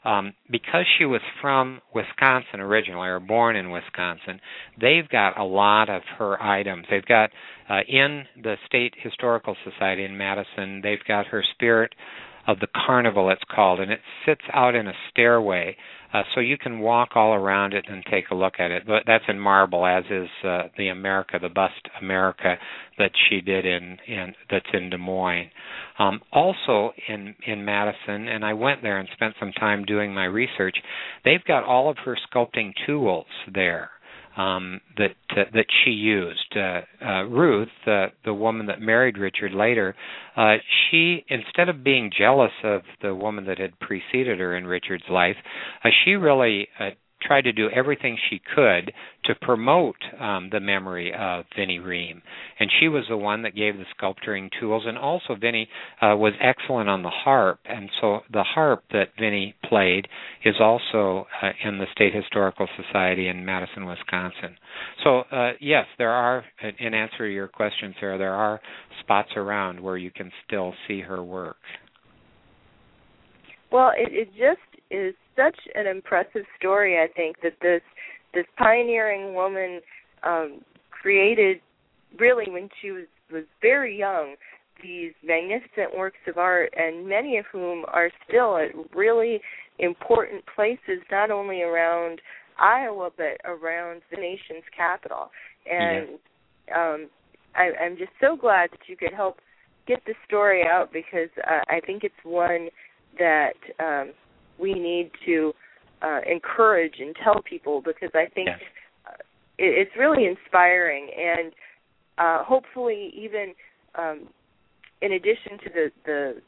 um, because she was from Wisconsin originally, or born in Wisconsin, they've got a lot of her items. They've got uh, in the State Historical Society in Madison, they've got her spirit of the carnival it's called and it sits out in a stairway uh, so you can walk all around it and take a look at it. But that's in marble as is uh, the america the bust america that she did in in that's in des moines. Um, also in in madison and i went there and spent some time doing my research they've got all of her sculpting tools there um, that uh, that she used. Uh, uh, Ruth, uh, the woman that married Richard later, uh, she instead of being jealous of the woman that had preceded her in Richard's life, she really tried to do everything she could to promote um, the memory of Vinnie Ream. And she was the one that gave the sculpturing tools. And also, Vinnie uh, was excellent on the harp. And so the harp that Vinnie played is also uh, in the State Historical Society in Madison, Wisconsin. So, uh, yes, there are, in answer to your question, Sarah, there are spots around where you can still see her work. Well, it, it just is such an impressive story. I think that this this pioneering woman um, created really when she was was very young these magnificent works of art, and many of whom are still at really important places, not only around Iowa but around the nation's capital. And yeah. um, I, I'm just so glad that you could help get the story out because uh, I think it's one that um, we need to uh, encourage and tell people because I think yes. uh, it, it's really inspiring and uh, hopefully even um, in addition to the the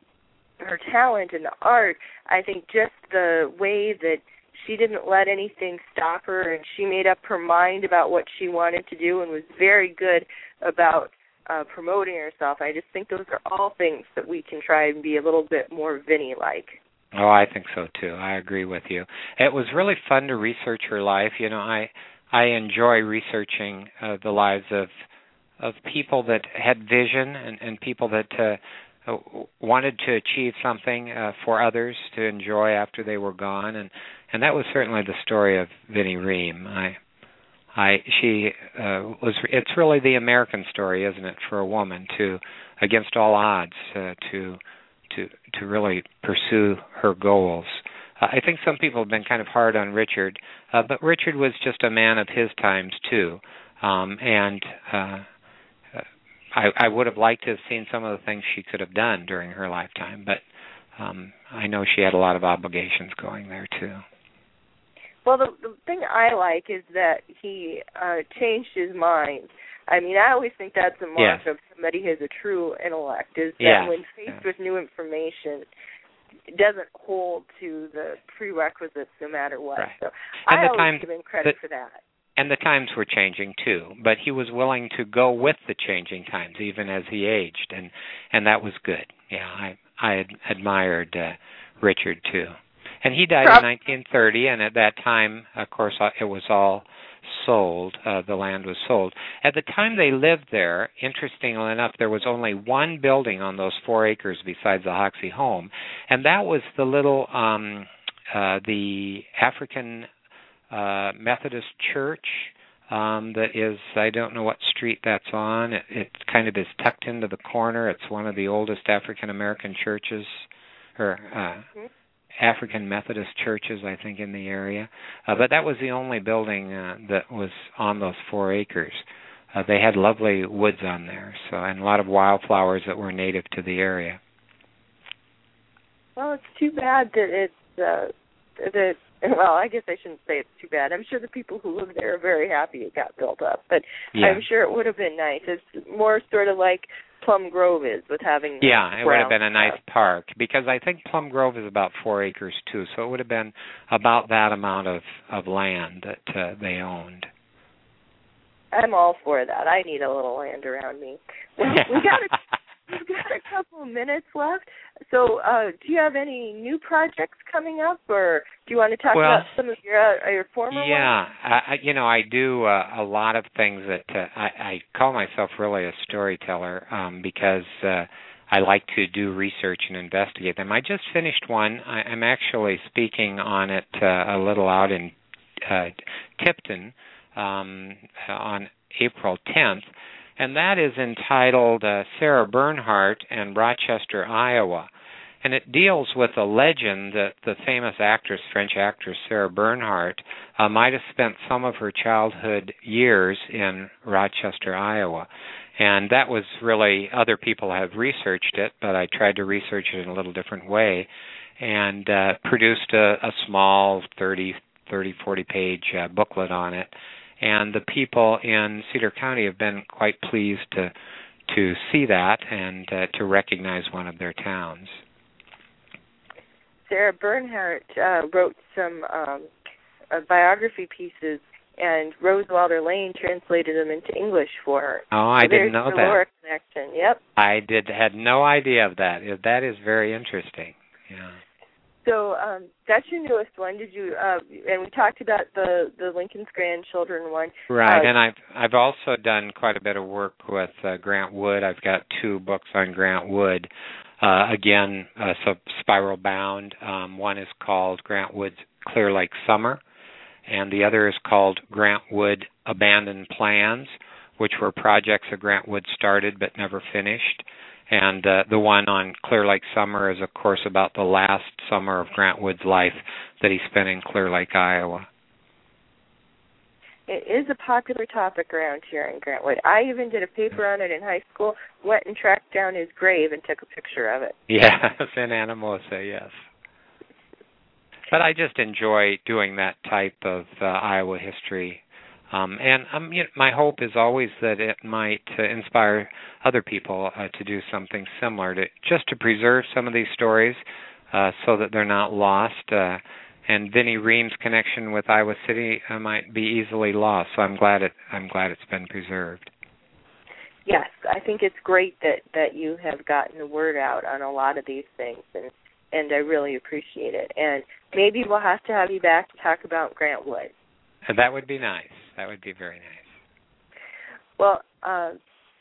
her talent and the art, I think just the way that she didn't let anything stop her and she made up her mind about what she wanted to do and was very good about uh promoting herself. I just think those are all things that we can try and be a little bit more Vinnie like. Oh, I think so too. I agree with you. It was really fun to research her life. You know, I I enjoy researching uh, the lives of of people that had vision and, and people that uh, wanted to achieve something uh, for others to enjoy after they were gone, and and that was certainly the story of Vinnie Ream. I I she uh, was. It's really the American story, isn't it, for a woman to, against all odds, uh, to to to really pursue her goals. Uh, I think some people have been kind of hard on Richard, uh, but Richard was just a man of his times too, um, and uh, I, I would have liked to have seen some of the things she could have done during her lifetime, but um, I know she had a lot of obligations going there too. Well, the, the thing I like is that he uh, changed his mind I mean, I always think that's a mark yeah. of somebody who has a true intellect is that yeah. when faced yeah. with new information, it doesn't hold to the prerequisites no matter what. Right. So and I the always time, give him credit the, for that. And the times were changing too, but he was willing to go with the changing times, even as he aged, and and that was good. Yeah, I I ad- admired uh, Richard too, and he died Prob- in 1930, and at that time, of course, uh, it was all sold, uh, the land was sold. At the time they lived there, interestingly enough, there was only one building on those four acres besides the Hoxie home, and that was the little um, uh, the African uh, Methodist Church. Um, that is, I don't know what street that's on. It, it kind of is tucked into the corner. It's one of the oldest African American churches, or uh, mm-hmm African Methodist churches, I think, in the area. Uh, but that was the only building uh, that was on those four acres. Uh, they had lovely woods on there, so and a lot of wildflowers that were native to the area. Well, it's too bad that it's uh, that. Well, I guess I shouldn't say it's too bad. I'm sure the people who live there are very happy it got built up, but yeah. I'm sure it would have been nice. It's more sort of like Plum Grove is with having yeah it would have been a nice park because I think Plum Grove is about four acres too so it would have been about that amount of of land that uh, they owned. I'm all for that. I need a little land around me. Well, we got a, we've got a couple minutes left. So, uh, do you have any new projects coming up, or do you want to talk well, about some of your uh, your former yeah, ones? I, you know, I do uh, a lot of things that uh, I, I call myself really a storyteller um, because uh, I like to do research and investigate them. I just finished one. I, I'm actually speaking on it uh, a little out in uh, Tipton um, on April 10th and that is entitled uh, Sarah Bernhardt and Rochester, Iowa. and it deals with a legend that the famous actress, French actress Sarah Bernhardt, uh, might have spent some of her childhood years in Rochester, Iowa. And that was really, other people have researched it, but I tried to research it in a little different way and uh, produced a, a small 30, 30, 40 page uh, booklet on it. And the people in Cedar County have been quite pleased to to see that and uh, to recognize one of their towns. Sarah Bernhardt uh, wrote some um, uh, biography pieces, and Rose Wilder Lane translated them into English for her. Oh, I so didn't know that. Laura connection. Yep. I did had no idea of that. That is very interesting. Yeah. So um, that's your newest one. Did you? Uh, and we talked about the the Lincoln's grandchildren one. Right, uh, and I've I've also done quite a bit of work with uh, Grant Wood. I've got two books on Grant Wood. Uh, again, uh, so spiral bound. Um, one is called Grant Wood's Clear Lake Summer, and the other is called Grant Wood Abandoned Plans, which were projects that Grant Wood started but never finished. And uh, the one on Clear Lake Summer is, of course, about the last summer of Grant Wood's life that he spent in Clear Lake, Iowa. It is a popular topic around here in Grant Wood. I even did a paper on it in high school. Went and tracked down his grave and took a picture of it. Yes, in Anamosa, yes. But I just enjoy doing that type of uh, Iowa history um, and um, you know, my hope is always that it might uh, inspire other people uh, to do something similar, to just to preserve some of these stories uh, so that they're not lost. Uh, and Vinnie Ream's connection with Iowa City uh, might be easily lost. So I'm glad it I'm glad it's been preserved. Yes, I think it's great that that you have gotten the word out on a lot of these things, and and I really appreciate it. And maybe we'll have to have you back to talk about Grant Wood. That would be nice. That would be very nice. Well, uh,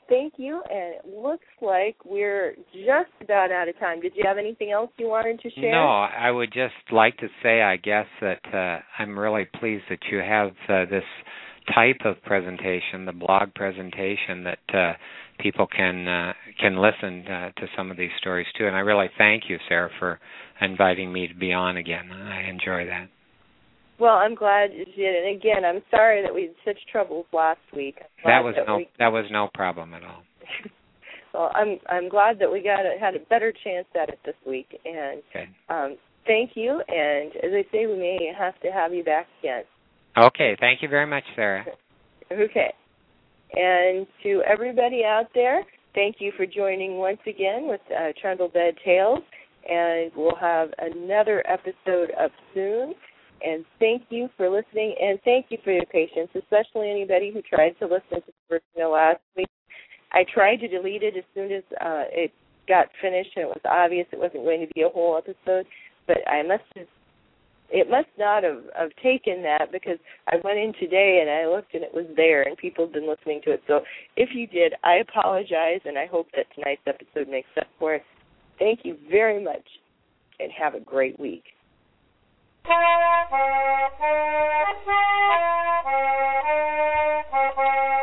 thank you. And it looks like we're just about out of time. Did you have anything else you wanted to share? No, I would just like to say, I guess, that uh, I'm really pleased that you have uh, this type of presentation, the blog presentation, that uh, people can uh, can listen uh, to some of these stories too. And I really thank you, Sarah, for inviting me to be on again. I enjoy that. Well, I'm glad you did. And again, I'm sorry that we had such troubles last week. That was that no we... that was no problem at all. well, I'm I'm glad that we got a, had a better chance at it this week. And okay. um, thank you. And as I say, we may have to have you back again. Okay. Thank you very much, Sarah. Okay. And to everybody out there, thank you for joining once again with uh, Trundle Bed Tales. And we'll have another episode up soon. And thank you for listening, and thank you for your patience, especially anybody who tried to listen to the voicemail last week. I tried to delete it as soon as uh, it got finished, and it was obvious it wasn't going to be a whole episode. But I must have, it must not have, have taken that because I went in today and I looked and it was there, and people have been listening to it. So if you did, I apologize, and I hope that tonight's episode makes up for it. Thank you very much, and have a great week. Thank you.